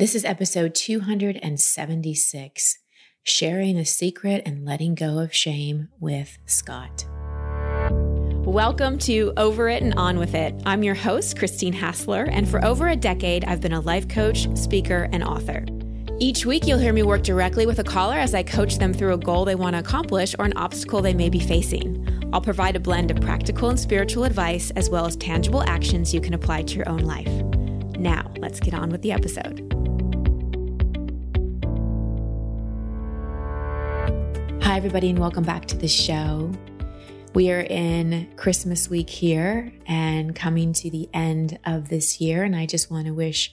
This is episode 276 Sharing a Secret and Letting Go of Shame with Scott. Welcome to Over It and On With It. I'm your host, Christine Hassler, and for over a decade, I've been a life coach, speaker, and author. Each week, you'll hear me work directly with a caller as I coach them through a goal they want to accomplish or an obstacle they may be facing. I'll provide a blend of practical and spiritual advice as well as tangible actions you can apply to your own life. Now, let's get on with the episode. Hi, everybody, and welcome back to the show. We are in Christmas week here and coming to the end of this year. And I just want to wish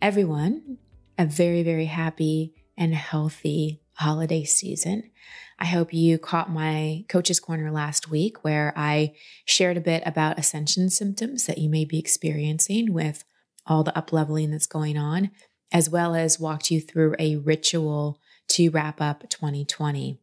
everyone a very, very happy and healthy holiday season. I hope you caught my coach's corner last week where I shared a bit about ascension symptoms that you may be experiencing with all the upleveling that's going on, as well as walked you through a ritual to wrap up 2020.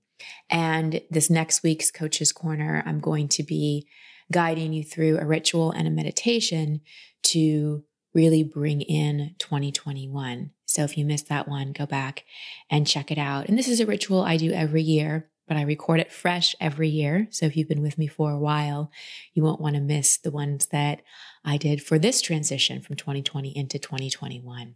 And this next week's Coach's Corner, I'm going to be guiding you through a ritual and a meditation to really bring in 2021. So if you missed that one, go back and check it out. And this is a ritual I do every year, but I record it fresh every year. So if you've been with me for a while, you won't want to miss the ones that I did for this transition from 2020 into 2021.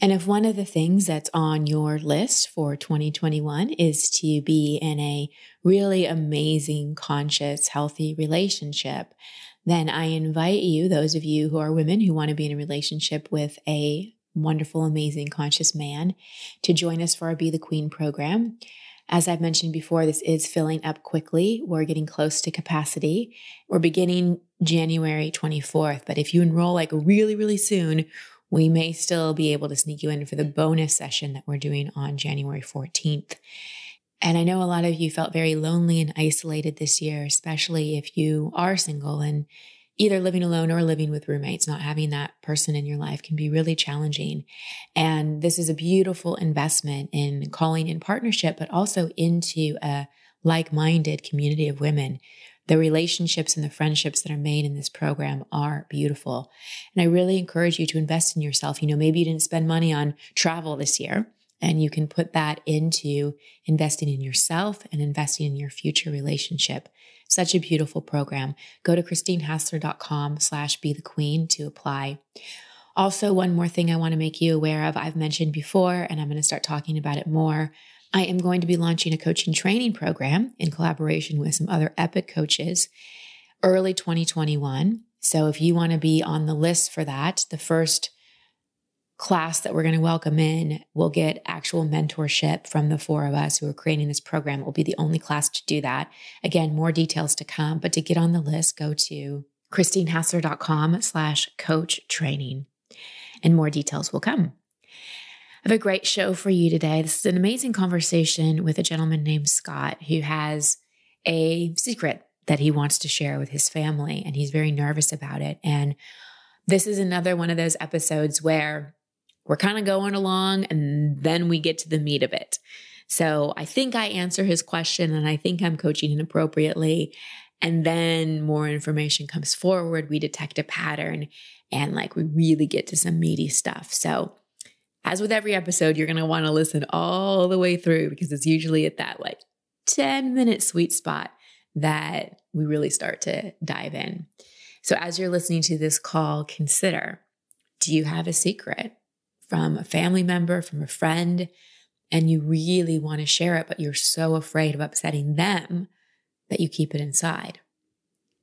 And if one of the things that's on your list for 2021 is to be in a really amazing, conscious, healthy relationship, then I invite you, those of you who are women who want to be in a relationship with a wonderful, amazing, conscious man, to join us for our Be the Queen program. As I've mentioned before, this is filling up quickly. We're getting close to capacity. We're beginning January 24th, but if you enroll like really, really soon, we may still be able to sneak you in for the bonus session that we're doing on January 14th. And I know a lot of you felt very lonely and isolated this year, especially if you are single and either living alone or living with roommates. Not having that person in your life can be really challenging. And this is a beautiful investment in calling in partnership, but also into a like minded community of women the relationships and the friendships that are made in this program are beautiful. And I really encourage you to invest in yourself. You know, maybe you didn't spend money on travel this year and you can put that into investing in yourself and investing in your future relationship. Such a beautiful program. Go to christinehassler.com slash be the queen to apply. Also, one more thing I want to make you aware of, I've mentioned before, and I'm going to start talking about it more I am going to be launching a coaching training program in collaboration with some other epic coaches early 2021. So if you want to be on the list for that, the first class that we're going to welcome in will get actual mentorship from the four of us who are creating this program. It will be the only class to do that. Again, more details to come, but to get on the list, go to christinehassler.com slash coach training and more details will come. Have a great show for you today. This is an amazing conversation with a gentleman named Scott who has a secret that he wants to share with his family, and he's very nervous about it. And this is another one of those episodes where we're kind of going along and then we get to the meat of it. So I think I answer his question and I think I'm coaching inappropriately. And then more information comes forward. We detect a pattern and like we really get to some meaty stuff. So as with every episode, you're going to want to listen all the way through because it's usually at that like 10 minute sweet spot that we really start to dive in. So, as you're listening to this call, consider do you have a secret from a family member, from a friend, and you really want to share it, but you're so afraid of upsetting them that you keep it inside?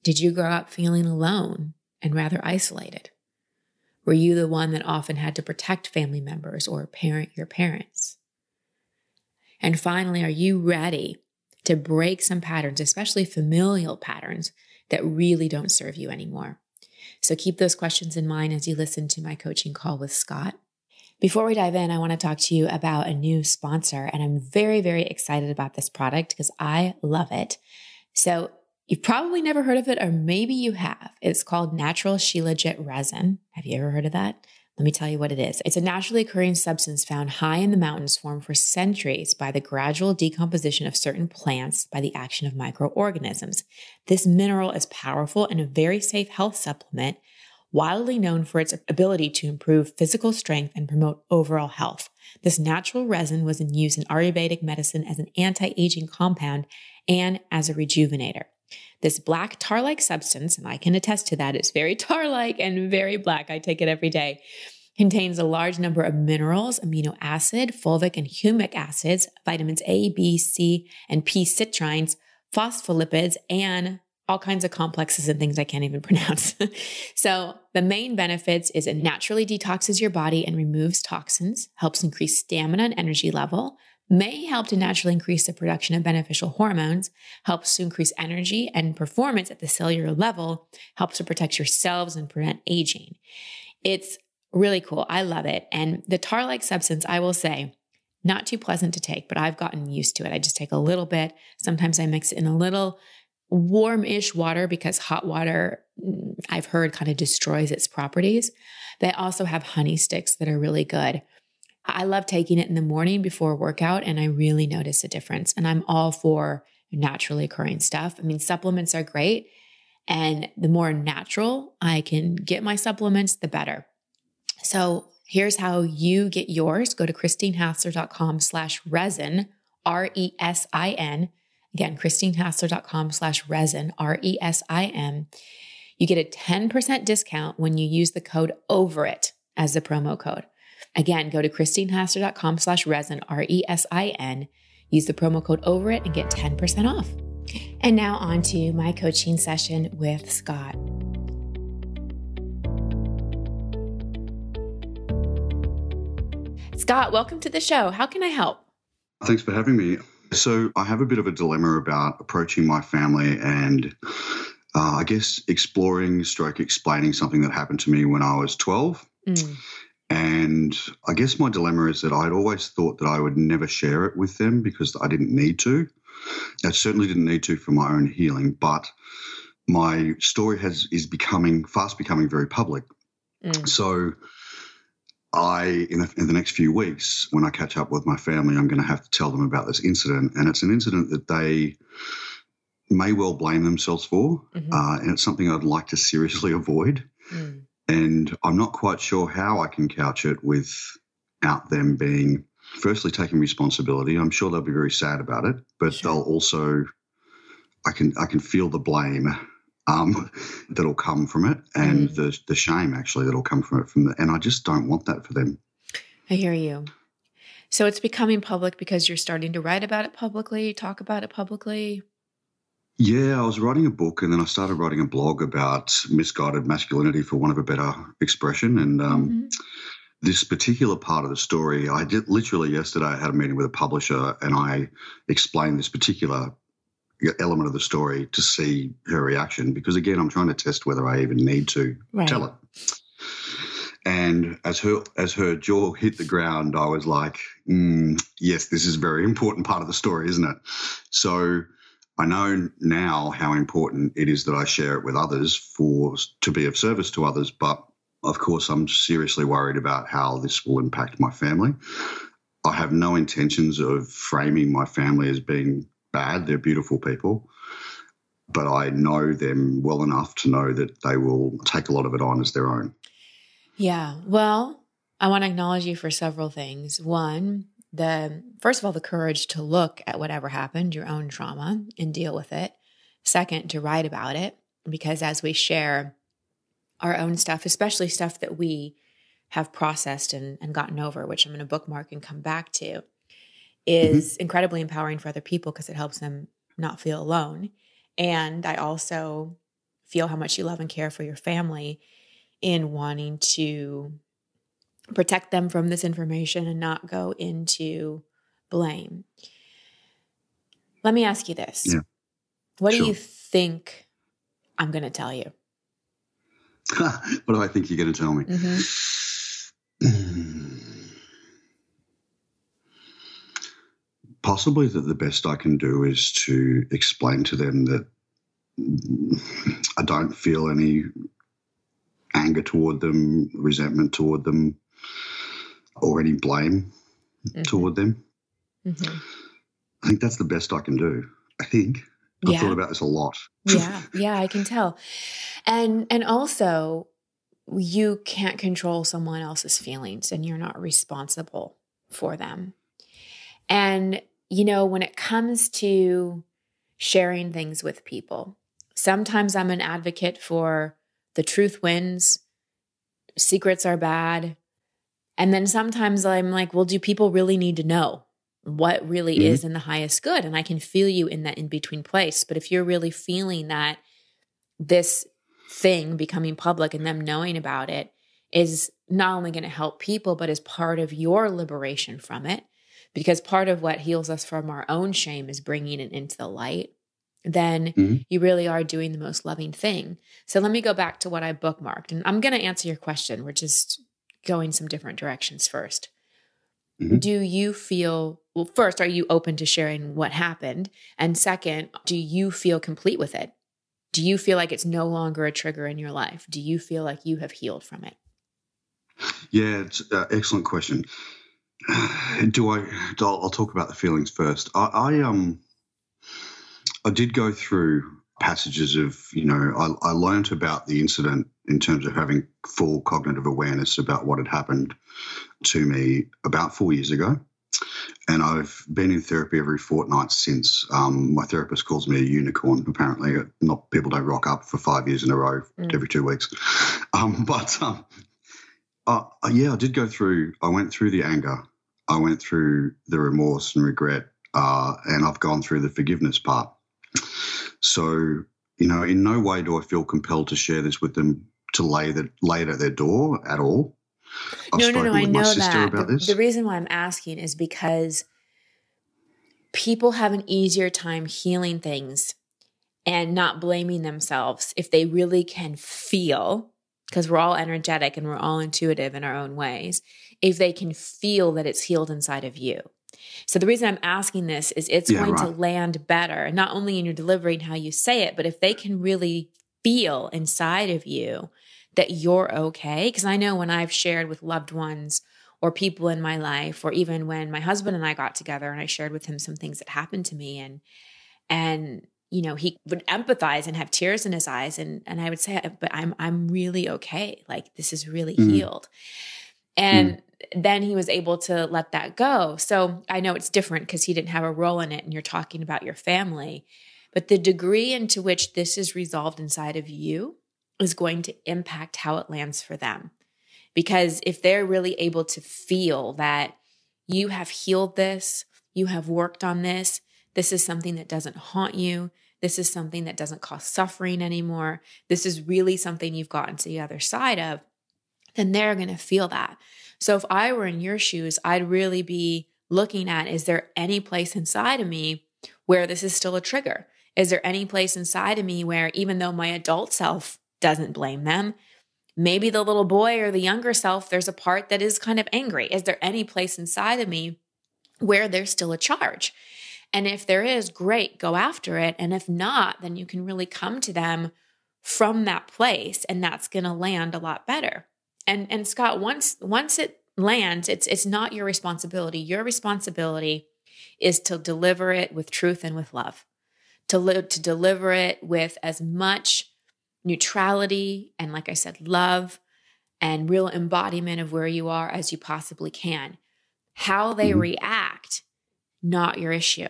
Did you grow up feeling alone and rather isolated? Were you the one that often had to protect family members or parent your parents? And finally, are you ready to break some patterns, especially familial patterns that really don't serve you anymore? So keep those questions in mind as you listen to my coaching call with Scott. Before we dive in, I want to talk to you about a new sponsor, and I'm very, very excited about this product because I love it. So You've probably never heard of it, or maybe you have. It's called natural shilajit resin. Have you ever heard of that? Let me tell you what it is. It's a naturally occurring substance found high in the mountains, formed for centuries by the gradual decomposition of certain plants by the action of microorganisms. This mineral is powerful and a very safe health supplement widely known for its ability to improve physical strength and promote overall health. This natural resin was in use in Ayurvedic medicine as an anti aging compound and as a rejuvenator. This black tar like substance, and I can attest to that, it's very tar like and very black. I take it every day. Contains a large number of minerals, amino acid, fulvic and humic acids, vitamins A, B, C, and P citrines, phospholipids, and all kinds of complexes and things I can't even pronounce. so, the main benefits is it naturally detoxes your body and removes toxins, helps increase stamina and energy level, may help to naturally increase the production of beneficial hormones, helps to increase energy and performance at the cellular level, helps to protect your cells and prevent aging. It's really cool. I love it. And the tar like substance, I will say, not too pleasant to take, but I've gotten used to it. I just take a little bit. Sometimes I mix it in a little warm-ish water because hot water mm, I've heard kind of destroys its properties. They also have honey sticks that are really good. I love taking it in the morning before a workout and I really notice a difference. And I'm all for naturally occurring stuff. I mean, supplements are great. And the more natural I can get my supplements, the better. So here's how you get yours. Go to christinehassler.com slash resin, R-E-S-I-N. Again, christinehassler.com slash resin, R S I M. You get a 10% discount when you use the code over it as the promo code. Again, go to christinehassler.com slash resin, R E S I N. Use the promo code over it and get 10% off. And now on to my coaching session with Scott. Scott, welcome to the show. How can I help? Thanks for having me. So I have a bit of a dilemma about approaching my family and uh, I guess exploring, stroke explaining something that happened to me when I was 12. Mm. And I guess my dilemma is that I'd always thought that I would never share it with them because I didn't need to. I certainly didn't need to for my own healing, but my story has is becoming fast becoming very public. Mm. So I, in the, in the, next few weeks, when I catch up with my family, I'm going to have to tell them about this incident. And it's an incident that they may well blame themselves for. Mm-hmm. Uh, and it's something I'd like to seriously avoid. Mm. And I'm not quite sure how I can couch it without them being, firstly, taking responsibility. I'm sure they'll be very sad about it, but sure. they'll also, I can, I can feel the blame um, that'll come from it, and mm. the the shame actually that'll come from it. From the, and I just don't want that for them. I hear you. So it's becoming public because you're starting to write about it publicly, talk about it publicly. Yeah, I was writing a book, and then I started writing a blog about misguided masculinity, for want of a better expression, and. Um, mm-hmm this particular part of the story, I did literally yesterday. I had a meeting with a publisher and I explained this particular element of the story to see her reaction because again i'm trying to test whether i even need to right. tell it and as her as her jaw hit the ground i was like mm, yes this is a very important part of the story isn't it so i know now how important it is that i share it with others for to be of service to others but of course i'm seriously worried about how this will impact my family i have no intentions of framing my family as being bad. They're beautiful people. But I know them well enough to know that they will take a lot of it on as their own. Yeah. Well, I want to acknowledge you for several things. One, the first of all, the courage to look at whatever happened, your own trauma, and deal with it. Second, to write about it, because as we share our own stuff, especially stuff that we have processed and, and gotten over, which I'm going to bookmark and come back to, Mm-hmm. is mm-hmm. incredibly empowering for other people because it helps them not feel alone. And I also feel how much you love and care for your family in wanting to protect them from this information and not go into blame. Let me ask you this. Yeah. What sure. do you think I'm going to tell you? what do I think you're going to tell me? Mm-hmm. possibly that the best I can do is to explain to them that I don't feel any anger toward them, resentment toward them, or any blame mm-hmm. toward them. Mm-hmm. I think that's the best I can do. I think. I've thought about this a lot. yeah, yeah, I can tell. And and also you can't control someone else's feelings and you're not responsible for them. And, you know, when it comes to sharing things with people, sometimes I'm an advocate for the truth wins, secrets are bad. And then sometimes I'm like, well, do people really need to know what really mm-hmm. is in the highest good? And I can feel you in that in between place. But if you're really feeling that this thing becoming public and them knowing about it is not only going to help people, but is part of your liberation from it. Because part of what heals us from our own shame is bringing it into the light. Then mm-hmm. you really are doing the most loving thing. So let me go back to what I bookmarked. And I'm going to answer your question. We're just going some different directions 1st mm-hmm. Do you feel, well, first, are you open to sharing what happened? And second, do you feel complete with it? Do you feel like it's no longer a trigger in your life? Do you feel like you have healed from it? Yeah, it's an excellent question. Do I? I'll, I'll, talk about the feelings first. I, I um, I did go through passages of you know I, I learned about the incident in terms of having full cognitive awareness about what had happened to me about four years ago and I've been in therapy every fortnight since. Um, my therapist calls me a unicorn. Apparently, not people don't rock up for five years in a row mm. every two weeks. Um, but um, uh, yeah, I did go through. I went through the anger. I went through the remorse and regret, uh, and I've gone through the forgiveness part. So you know, in no way do I feel compelled to share this with them to lay that lay it at their door at all. I've no, no, no. I know that. The, the reason why I'm asking is because people have an easier time healing things and not blaming themselves if they really can feel, because we're all energetic and we're all intuitive in our own ways, if they can feel that it's healed inside of you. So the reason I'm asking this is it's yeah, going right. to land better, not only in your delivery and how you say it, but if they can really feel inside of you that you're okay. Because I know when I've shared with loved ones or people in my life, or even when my husband and I got together and I shared with him some things that happened to me and, and, you know, he would empathize and have tears in his eyes. And, and I would say, but I'm, I'm really okay. Like this is really mm. healed. And mm. Then he was able to let that go. So I know it's different because he didn't have a role in it and you're talking about your family. But the degree into which this is resolved inside of you is going to impact how it lands for them. Because if they're really able to feel that you have healed this, you have worked on this, this is something that doesn't haunt you, this is something that doesn't cause suffering anymore, this is really something you've gotten to the other side of, then they're going to feel that. So if I were in your shoes, I'd really be looking at is there any place inside of me where this is still a trigger? Is there any place inside of me where even though my adult self doesn't blame them. Maybe the little boy or the younger self, there's a part that is kind of angry. Is there any place inside of me where there's still a charge? And if there is, great, go after it. And if not, then you can really come to them from that place and that's going to land a lot better. And and Scott, once once it lands, it's it's not your responsibility. Your responsibility is to deliver it with truth and with love. To li- to deliver it with as much neutrality and, like I said, love and real embodiment of where you are as you possibly can. How they mm-hmm. react, not your issue.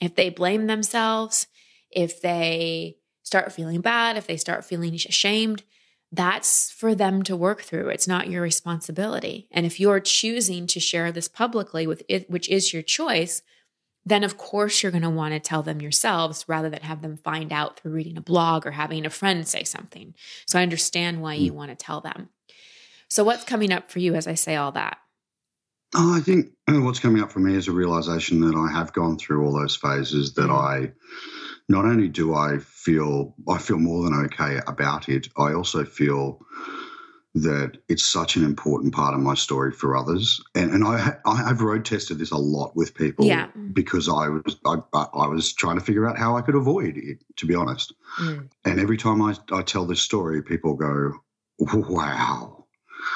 If they blame themselves, if they start feeling bad, if they start feeling ashamed, that's for them to work through. It's not your responsibility. And if you're choosing to share this publicly with it, which is your choice, then of course you're going to want to tell them yourselves rather than have them find out through reading a blog or having a friend say something. So I understand why you hmm. want to tell them. So what's coming up for you as I say all that? Oh, I think what's coming up for me is a realization that I have gone through all those phases that mm-hmm. I not only do I feel I feel more than okay about it, I also feel that it's such an important part of my story for others. And, and I, I have road tested this a lot with people yeah. because I was I, I, was trying to figure out how I could avoid it, to be honest. Mm. And every time I, I tell this story, people go, wow.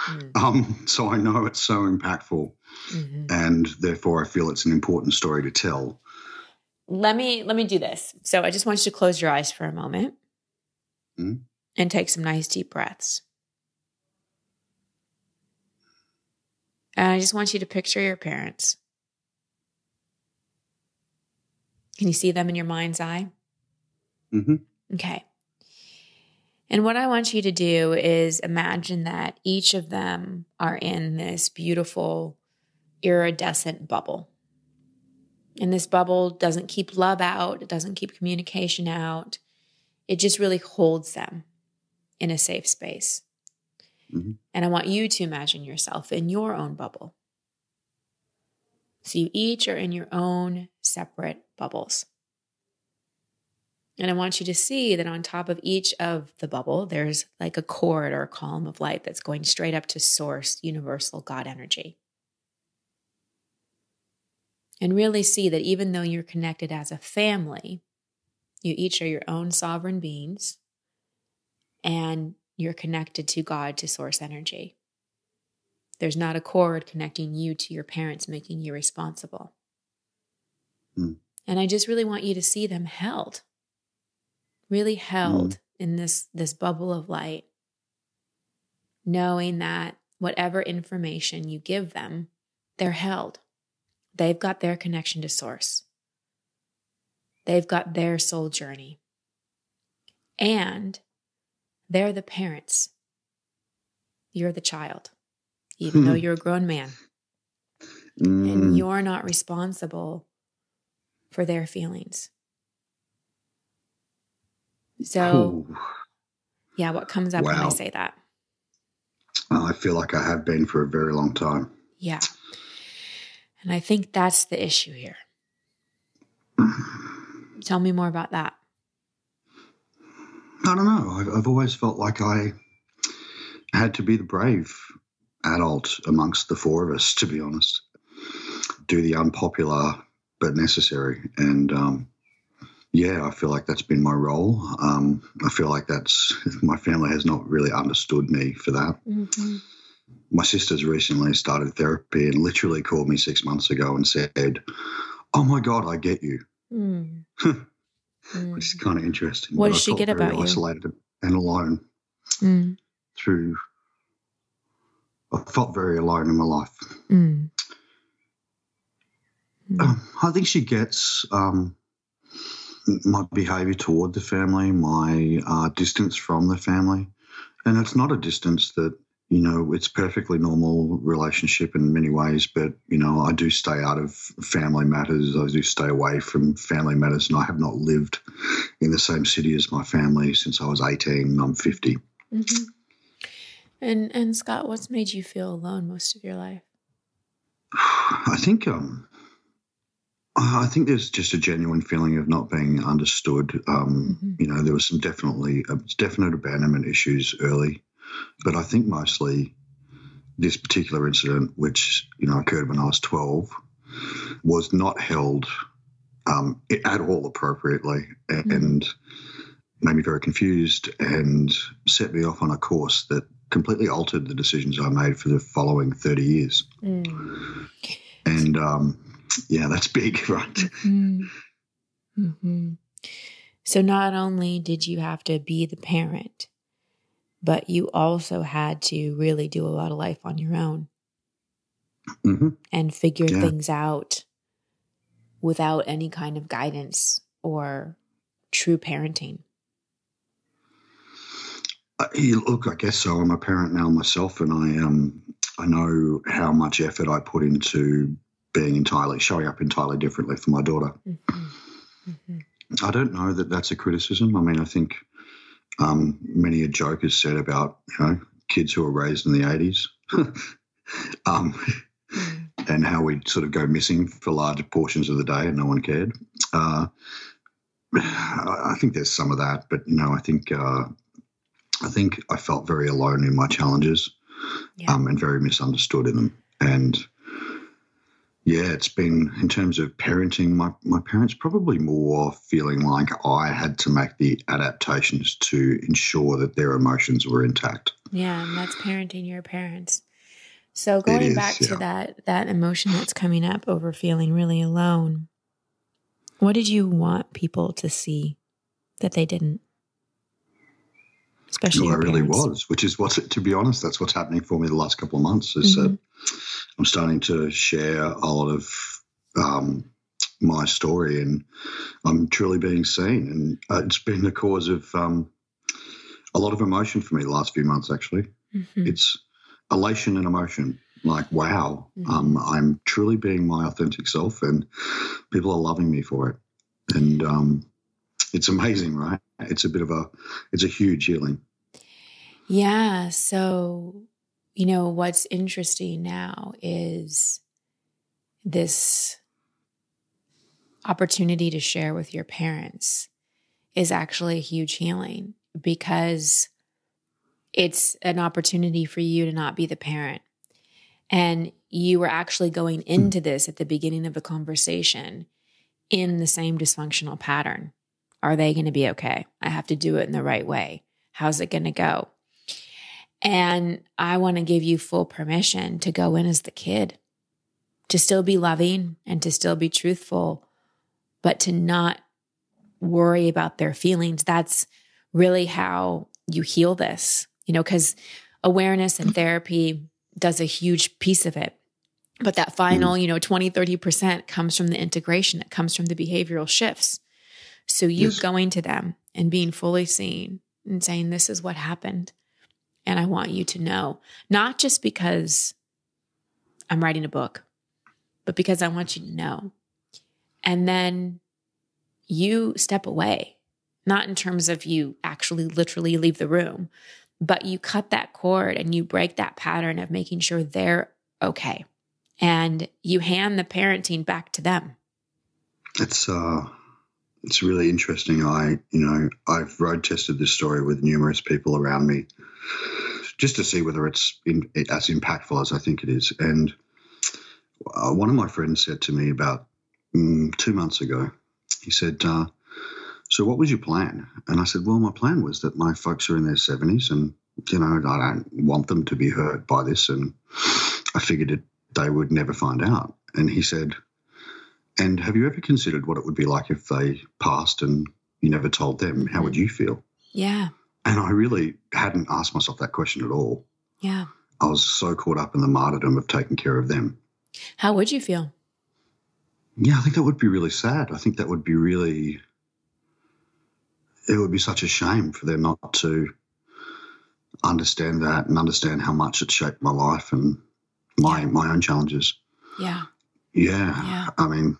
Mm. Um, so I know it's so impactful. Mm-hmm. And therefore, I feel it's an important story to tell. Let me let me do this. So I just want you to close your eyes for a moment mm. and take some nice deep breaths. And I just want you to picture your parents. Can you see them in your mind's eye? Mm-hmm. Okay. And what I want you to do is imagine that each of them are in this beautiful iridescent bubble. And this bubble doesn't keep love out, it doesn't keep communication out. It just really holds them in a safe space. Mm-hmm. And I want you to imagine yourself in your own bubble. So you each are in your own separate bubbles. And I want you to see that on top of each of the bubble, there's like a cord or a column of light that's going straight up to source, universal God energy. And really see that even though you're connected as a family, you each are your own sovereign beings and you're connected to God, to source energy. There's not a cord connecting you to your parents, making you responsible. Mm. And I just really want you to see them held, really held mm. in this, this bubble of light, knowing that whatever information you give them, they're held. They've got their connection to source. They've got their soul journey. And they're the parents. You're the child, even though you're a grown man. Mm. And you're not responsible for their feelings. So, Ooh. yeah, what comes up wow. when I say that? I feel like I have been for a very long time. Yeah. And I think that's the issue here. Tell me more about that. I don't know. I've, always felt like I had to be the brave adult amongst the four of us, to be honest. Do the unpopular but necessary. And um, yeah, I feel like that's been my role. Um, I feel like that's my family has not really understood me for that. Mm-hmm. My sister's recently started therapy and literally called me six months ago and said, Oh my God, I get you. Mm. which is kind of interesting. What does she get about you? Isolated and alone mm. through. I felt very alone in my life. Mm. Um, I think she gets um, my behaviour toward the family, my uh, distance from the family, and it's not a distance that you know, it's perfectly normal relationship in many ways, but you know, I do stay out of family matters. I do stay away from family matters, and I have not lived in the same city as my family since I was eighteen. I'm 50 mm-hmm. And and Scott, what's made you feel alone most of your life? I think um, I think there's just a genuine feeling of not being understood. Um, mm-hmm. You know, there was some definitely uh, definite abandonment issues early but I think mostly this particular incident, which you know occurred when I was 12, was not held um, at all appropriately mm. and made me very confused and set me off on a course that completely altered the decisions I made for the following 30 years. Mm. And um, yeah, that's big, right? Mm-hmm. Mm-hmm. So not only did you have to be the parent, but you also had to really do a lot of life on your own mm-hmm. and figure yeah. things out without any kind of guidance or true parenting. Uh, look, I guess so. I'm a parent now myself, and I um I know how much effort I put into being entirely showing up entirely differently for my daughter. Mm-hmm. Mm-hmm. I don't know that that's a criticism. I mean, I think um, many a joke is said about you know kids who are raised in the 80s um, and how we'd sort of go missing for large portions of the day and no one cared. Uh, I think there's some of that, but you know, I think uh, I think I felt very alone in my challenges yeah. um, and very misunderstood in them. And yeah, it's been in terms of parenting, my, my parents probably more feeling like I had to make the adaptations to ensure that their emotions were intact. Yeah, and that's parenting your parents. So going is, back to that that emotion that's coming up over feeling really alone, what did you want people to see that they didn't? Especially well, I really was, which is what's to be honest, that's what's happening for me the last couple of months. Is mm-hmm. that I'm starting to share a lot of um, my story, and I'm truly being seen. And uh, it's been the cause of um, a lot of emotion for me the last few months. Actually, mm-hmm. it's elation and emotion. Like, wow, mm-hmm. um, I'm truly being my authentic self, and people are loving me for it. And um, it's amazing, right? It's a bit of a, it's a huge healing. Yeah. So, you know, what's interesting now is this opportunity to share with your parents is actually a huge healing because it's an opportunity for you to not be the parent. And you were actually going hmm. into this at the beginning of the conversation in the same dysfunctional pattern. Are they going to be okay? I have to do it in the right way. How's it going to go? And I want to give you full permission to go in as the kid, to still be loving and to still be truthful, but to not worry about their feelings. That's really how you heal this, you know, because awareness and therapy does a huge piece of it. But that final, you know, 20, 30% comes from the integration, it comes from the behavioral shifts. So you yes. going to them and being fully seen and saying, This is what happened. And I want you to know, not just because I'm writing a book, but because I want you to know. And then you step away, not in terms of you actually literally leave the room, but you cut that cord and you break that pattern of making sure they're okay. And you hand the parenting back to them. It's uh it's really interesting. I, you know, I've road tested this story with numerous people around me just to see whether it's in, as impactful as I think it is. And uh, one of my friends said to me about mm, two months ago, he said, uh, So, what was your plan? And I said, Well, my plan was that my folks are in their 70s and, you know, I don't want them to be hurt by this. And I figured it, they would never find out. And he said, And have you ever considered what it would be like if they passed and you never told them? How would mm-hmm. you feel? Yeah. And I really hadn't asked myself that question at all. Yeah. I was so caught up in the martyrdom of taking care of them. How would you feel? Yeah, I think that would be really sad. I think that would be really, it would be such a shame for them not to understand that and understand how much it shaped my life and my my own challenges. Yeah. Yeah. Yeah. I mean,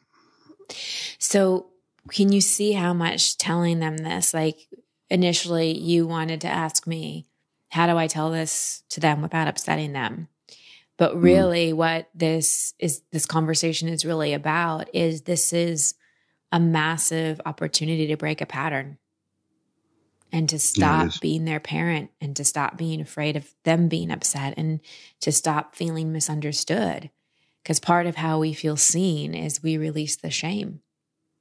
so can you see how much telling them this, like initially you wanted to ask me, how do I tell this to them without upsetting them? But hmm. really, mm. what this is, this conversation is really about is this is a massive opportunity to break a pattern and to stop yeah, being their parent and to stop being afraid of them being upset and to stop feeling misunderstood. Because part of how we feel seen is we release the shame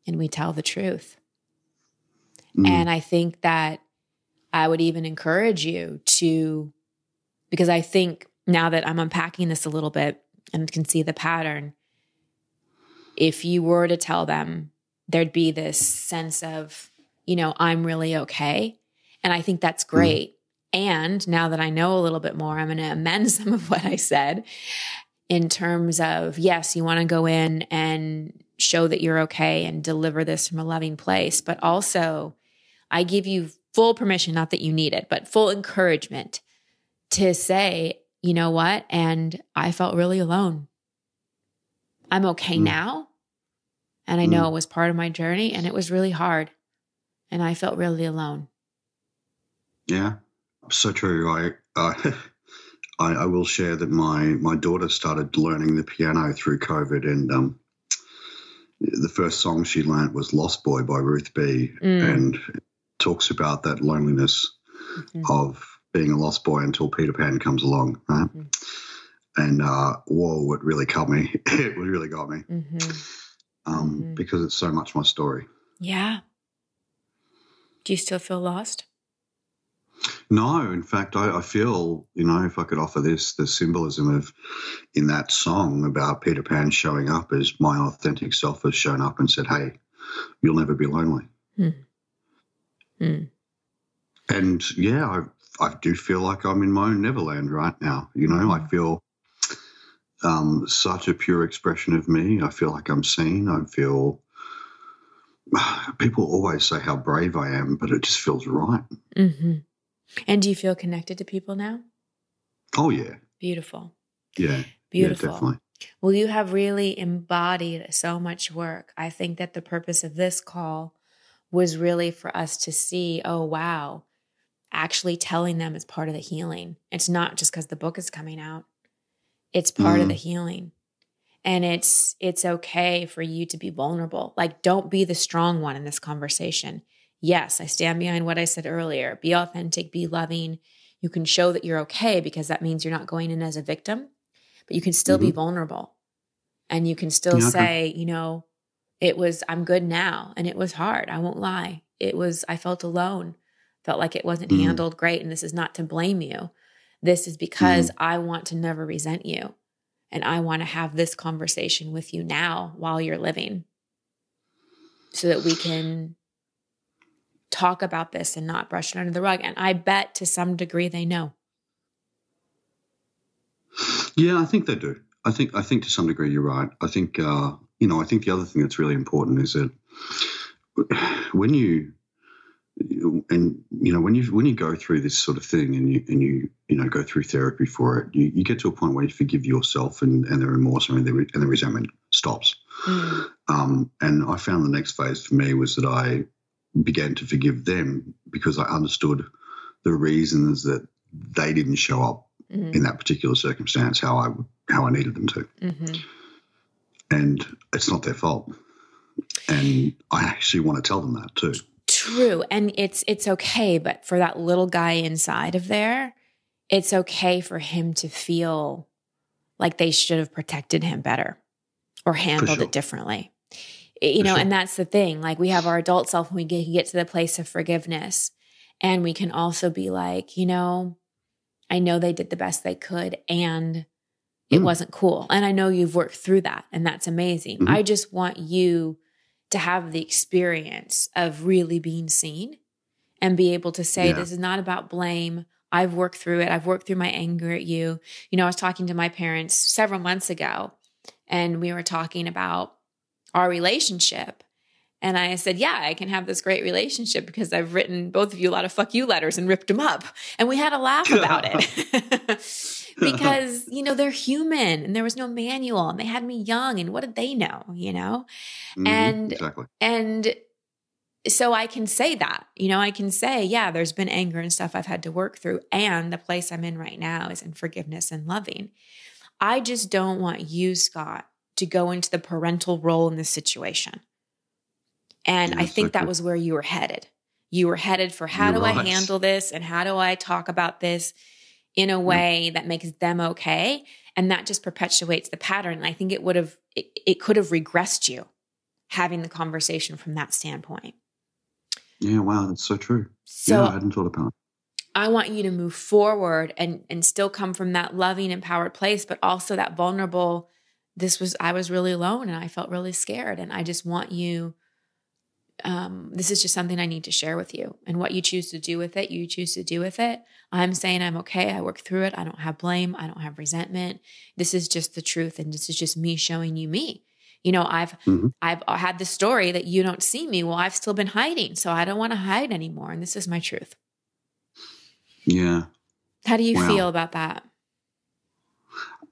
and we tell the truth. Mm. And I think that I would even encourage you to, because I think now that I'm unpacking this a little bit and can see the pattern, if you were to tell them, there'd be this sense of, you know, I'm really okay. And I think that's mm. great. Mm. And now that I know a little bit more, I'm going to amend some of what I said in terms of yes, you want to go in and show that you're okay and deliver this from a loving place, but also I give you full permission, not that you need it, but full encouragement to say, you know what? And I felt really alone. I'm okay mm. now. And I mm. know it was part of my journey and it was really hard. And I felt really alone. Yeah, so true. I, uh, I, I, will share that my, my daughter started learning the piano through COVID. And um, the first song she learned was Lost Boy by Ruth B. Mm. And talks about that loneliness mm-hmm. of being a lost boy until Peter Pan comes along, right? Mm-hmm. And uh, whoa, it really cut me. it really got me mm-hmm. Um, mm-hmm. because it's so much my story. Yeah. Do you still feel lost? No, in fact, I, I, feel, you know, if I could offer this, the symbolism of in that song about Peter Pan showing up as my authentic self has shown up and said, hey, you'll never be lonely. Mm. Mm. And yeah, I, I do feel like I'm in my own Neverland right now. You know. I feel um, such a pure expression of me. I feel like I'm seen. I feel people always say how brave I am, but it just feels right. Mm-hmm. And do you feel connected to people now? Oh yeah. Beautiful. Yeah. Beautiful. Yeah, definitely. Well, you have really embodied so much work. I think that the purpose of this call was really for us to see, oh wow, actually telling them is part of the healing. It's not just because the book is coming out. It's part mm. of the healing. And it's it's okay for you to be vulnerable. Like don't be the strong one in this conversation. Yes, I stand behind what I said earlier. Be authentic, be loving. You can show that you're okay because that means you're not going in as a victim, but you can still mm-hmm. be vulnerable. And you can still yeah, say, you know, it was i'm good now and it was hard i won't lie it was i felt alone felt like it wasn't mm. handled great and this is not to blame you this is because mm. i want to never resent you and i want to have this conversation with you now while you're living so that we can talk about this and not brush it under the rug. And i bet to some degree they know. Yeah i think they do. I think i think to some degree you're right. I think uh you know, I think the other thing that's really important is that when you and you know when you when you go through this sort of thing and you and you you know go through therapy for it you, you get to a point where you forgive yourself and, and the remorse and the, and the resentment stops. Mm. um, and I found the next phase for me was that I began to forgive them because I understood the reasons that they didn't show up mm. in that particular circumstance how I how I needed them to. Mm-hmm and it's not their fault. And I actually want to tell them that too. True, and it's it's okay, but for that little guy inside of there, it's okay for him to feel like they should have protected him better or handled sure. it differently. You know, sure. and that's the thing. Like we have our adult self when we can get to the place of forgiveness, and we can also be like, you know, I know they did the best they could, and it mm. wasn't cool. And I know you've worked through that, and that's amazing. Mm-hmm. I just want you to have the experience of really being seen and be able to say, yeah. This is not about blame. I've worked through it. I've worked through my anger at you. You know, I was talking to my parents several months ago, and we were talking about our relationship. And I said, Yeah, I can have this great relationship because I've written both of you a lot of fuck you letters and ripped them up. And we had a laugh about it. because you know they're human and there was no manual and they had me young and what did they know you know mm-hmm, and exactly. and so i can say that you know i can say yeah there's been anger and stuff i've had to work through and the place i'm in right now is in forgiveness and loving i just don't want you scott to go into the parental role in this situation. And i think that was where you were headed. You were headed for how You're do right. i handle this and how do i talk about this in a mm. way that makes them okay? And that just perpetuates the pattern. And i think it would have it, it could have regressed you having the conversation from that standpoint. Yeah wow that's so true. So yeah, i hadn't thought about it. I want you to move forward and and still come from that loving empowered place but also that vulnerable this was i was really alone and i felt really scared and i just want you um, this is just something I need to share with you. And what you choose to do with it, you choose to do with it. I'm saying I'm okay. I work through it. I don't have blame. I don't have resentment. This is just the truth. And this is just me showing you me. You know, I've mm-hmm. I've had the story that you don't see me. Well, I've still been hiding. So I don't want to hide anymore. And this is my truth. Yeah. How do you wow. feel about that?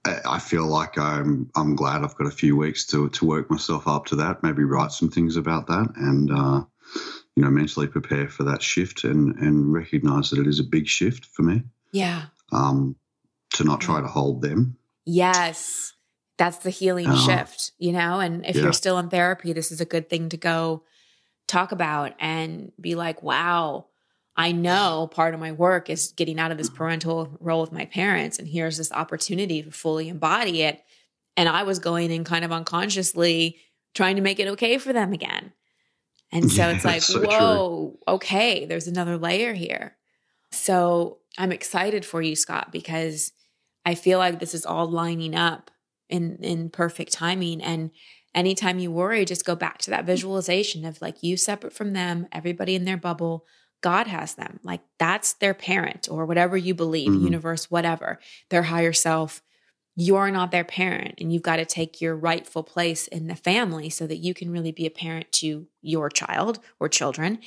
I feel like I'm I'm glad I've got a few weeks to to work myself up to that. Maybe write some things about that, and uh, you know, mentally prepare for that shift, and and recognize that it is a big shift for me. Yeah. Um, to not try to hold them. Yes, that's the healing uh, shift. You know, and if yeah. you're still in therapy, this is a good thing to go talk about and be like, wow I know part of my work is getting out of this parental role with my parents. And here's this opportunity to fully embody it. And I was going in kind of unconsciously trying to make it okay for them again. And so yeah, it's like, so whoa, true. okay, there's another layer here. So I'm excited for you, Scott, because I feel like this is all lining up in in perfect timing. And anytime you worry, just go back to that visualization of like you separate from them, everybody in their bubble God has them. Like that's their parent or whatever you believe, mm-hmm. universe, whatever, their higher self. you're not their parent and you've got to take your rightful place in the family so that you can really be a parent to your child or children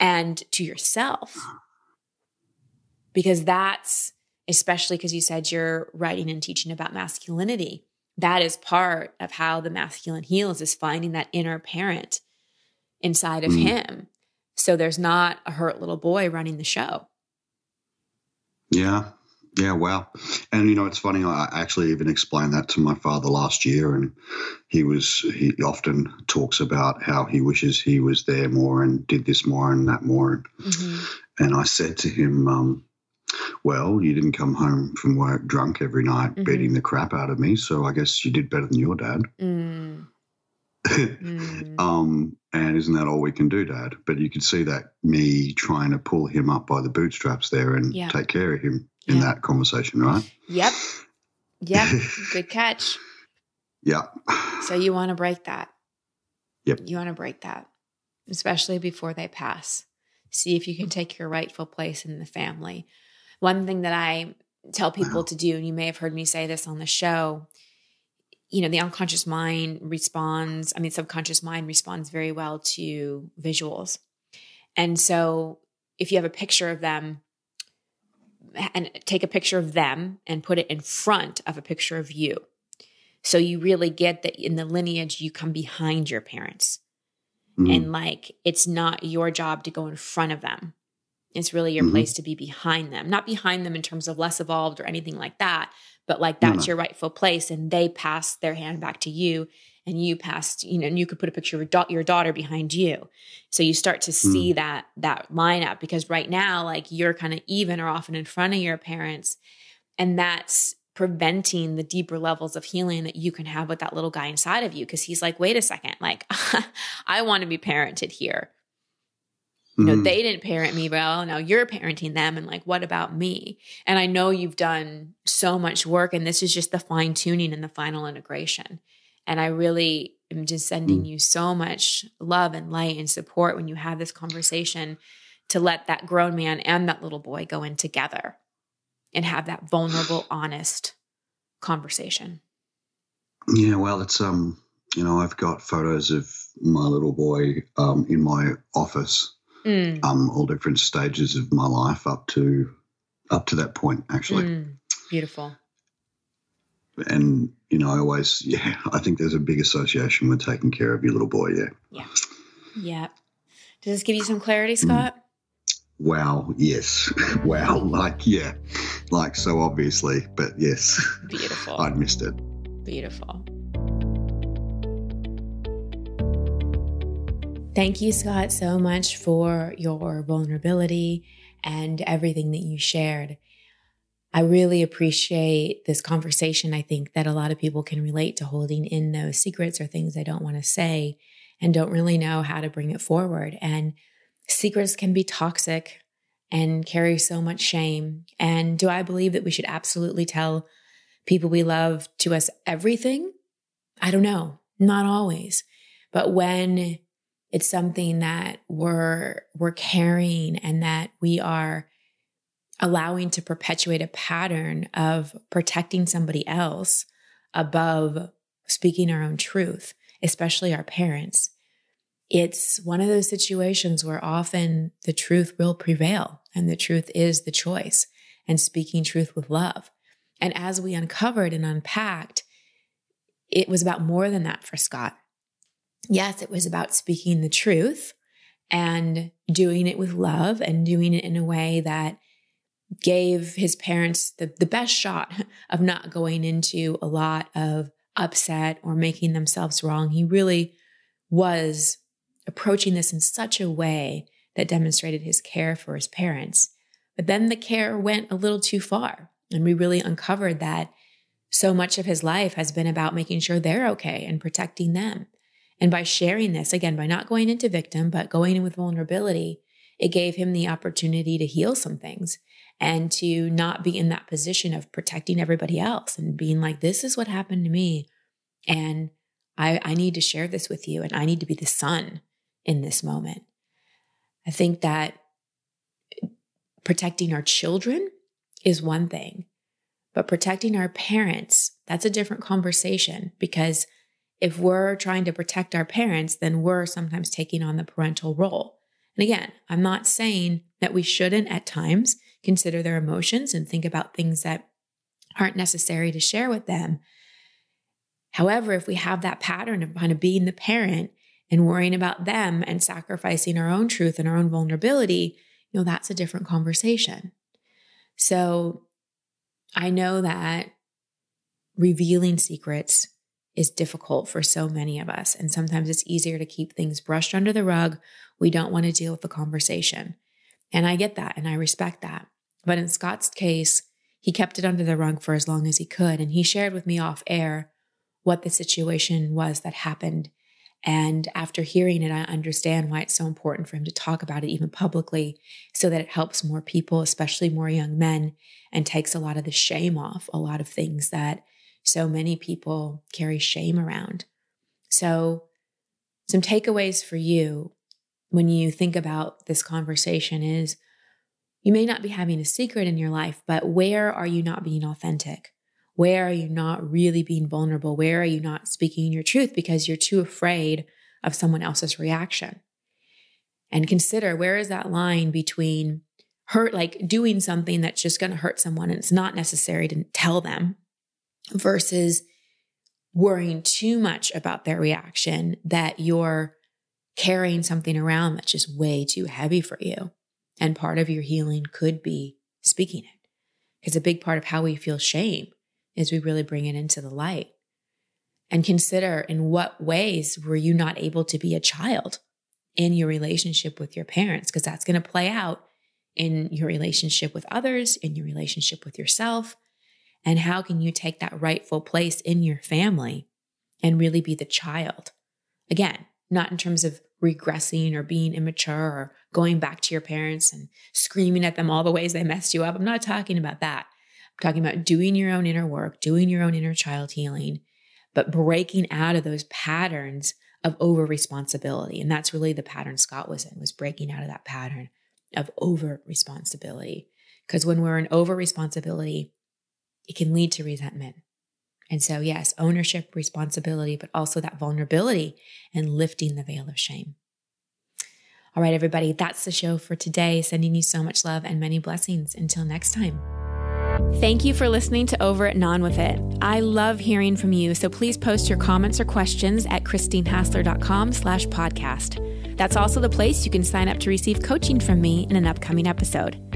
and to yourself. Because that's especially because you said you're writing and teaching about masculinity. That is part of how the masculine heals is finding that inner parent inside of mm. him. So there's not a hurt little boy running the show. Yeah. Yeah, wow. And you know, it's funny. I actually even explained that to my father last year, and he was he often talks about how he wishes he was there more and did this more and that more. Mm-hmm. And I said to him, um, "Well, you didn't come home from work drunk every night, mm-hmm. beating the crap out of me, so I guess you did better than your dad." Mm mm. um, and isn't that all we can do, Dad? But you could see that me trying to pull him up by the bootstraps there and yeah. take care of him in that conversation, right? Yep. Yep. Good catch. Yeah. So you want to break that. Yep. You want to break that, especially before they pass. See if you can take your rightful place in the family. One thing that I tell people wow. to do, and you may have heard me say this on the show, you know, the unconscious mind responds, I mean, subconscious mind responds very well to visuals. And so if you have a picture of them and take a picture of them and put it in front of a picture of you. So you really get that in the lineage, you come behind your parents. Mm-hmm. And like, it's not your job to go in front of them. It's really your mm-hmm. place to be behind them, not behind them in terms of less evolved or anything like that, but like that's mm-hmm. your rightful place and they pass their hand back to you and you passed you know and you could put a picture of your, da- your daughter behind you so you start to see mm. that that lineup because right now like you're kind of even or often in front of your parents and that's preventing the deeper levels of healing that you can have with that little guy inside of you because he's like wait a second like i want to be parented here you know, mm-hmm. they didn't parent me well. Now you're parenting them. And like, what about me? And I know you've done so much work, and this is just the fine tuning and the final integration. And I really am just sending mm. you so much love and light and support when you have this conversation to let that grown man and that little boy go in together and have that vulnerable, honest conversation. Yeah, well, it's um, you know, I've got photos of my little boy um in my office mm. um, all different stages of my life up to up to that point, actually. Mm. Beautiful. And you know, I always, yeah, I think there's a big association with taking care of your little boy. Yeah. Yeah. Yeah. Does this give you some clarity, mm. Scott? Wow. Yes. wow. Like, yeah. Like, so obviously, but yes. Beautiful. I'd missed it. Beautiful. Thank you, Scott, so much for your vulnerability and everything that you shared. I really appreciate this conversation. I think that a lot of people can relate to holding in those secrets or things they don't want to say and don't really know how to bring it forward. And secrets can be toxic and carry so much shame. And do I believe that we should absolutely tell people we love to us everything? I don't know, not always. But when it's something that we're we're carrying and that we are allowing to perpetuate a pattern of protecting somebody else above speaking our own truth, especially our parents. It's one of those situations where often the truth will prevail and the truth is the choice and speaking truth with love. And as we uncovered and unpacked, it was about more than that for Scott yes, it was about speaking the truth and doing it with love and doing it in a way that gave his parents the, the best shot of not going into a lot of upset or making themselves wrong. He really was approaching this in such a way that demonstrated his care for his parents. But then the care went a little too far. And we really uncovered that so much of his life has been about making sure they're okay and protecting them. And by sharing this, again, by not going into victim, but going in with vulnerability, it gave him the opportunity to heal some things and to not be in that position of protecting everybody else and being like, this is what happened to me. And I, I need to share this with you and I need to be the son in this moment. I think that protecting our children is one thing, but protecting our parents That's a different conversation because if we're trying to protect our parents, then we're sometimes taking on the parental role. And again, I'm not saying that we shouldn't at times consider their emotions and think about things that aren't necessary to share with them. However, if we have that pattern of kind of being the parent and worrying about them and sacrificing our own truth and our own vulnerability, you know, that's a different conversation. So I know that revealing secrets is difficult for so many of us. And sometimes it's easier to keep things brushed under the rug. We don't want to deal with the conversation. And I get that and I respect that. But in Scott's case, he kept it under the rug for as long as he could. And he shared with me off air what the situation was that happened. And after hearing it, I understand why it's so important for him to talk about it even publicly so that it helps more people, especially more young men, and takes a lot of the shame off a lot of things that so many people carry shame around. So, some takeaways for you when you think about this conversation is you may not be having a secret in your life, but where are you not being authentic? Where are you not really being vulnerable? Where are you not speaking your truth because you're too afraid of someone else's reaction? And consider where is that line between hurt, like doing something that's just going to hurt someone and it's not necessary to tell them versus worrying too much about their reaction that you're carrying something around that's just way too heavy for you. And part of your healing could be speaking it. Because a big part of how we feel shame is we really bring it into the light. And consider in what ways were you not able to be a child in your relationship with your parents? Because that's going to play out in your relationship with others, in your relationship with yourself, and how can you take that rightful place in your family and really be the child? Again, not in terms of regressing or being immature or going back to your parents and screaming at them all the ways they messed you up. I'm not talking about that. I'm talking about doing your own inner work, doing your own inner child healing, but breaking out of those patterns of over responsibility. And that's really the pattern Scott was in, was breaking out of that pattern of over responsibility. Because when we're in over responsibility, it can lead to resentment. And so, yes, ownership, responsibility, but also that vulnerability and lifting the veil of shame. All right, everybody, that's the show for today. Sending you so much love and many blessings. Until next time. Thank you for listening to Over It and On With It. I love hearing from you, so please post your comments or questions at christinehassler.com slash podcast. That's also the place you can sign up to receive coaching from me in an upcoming episode.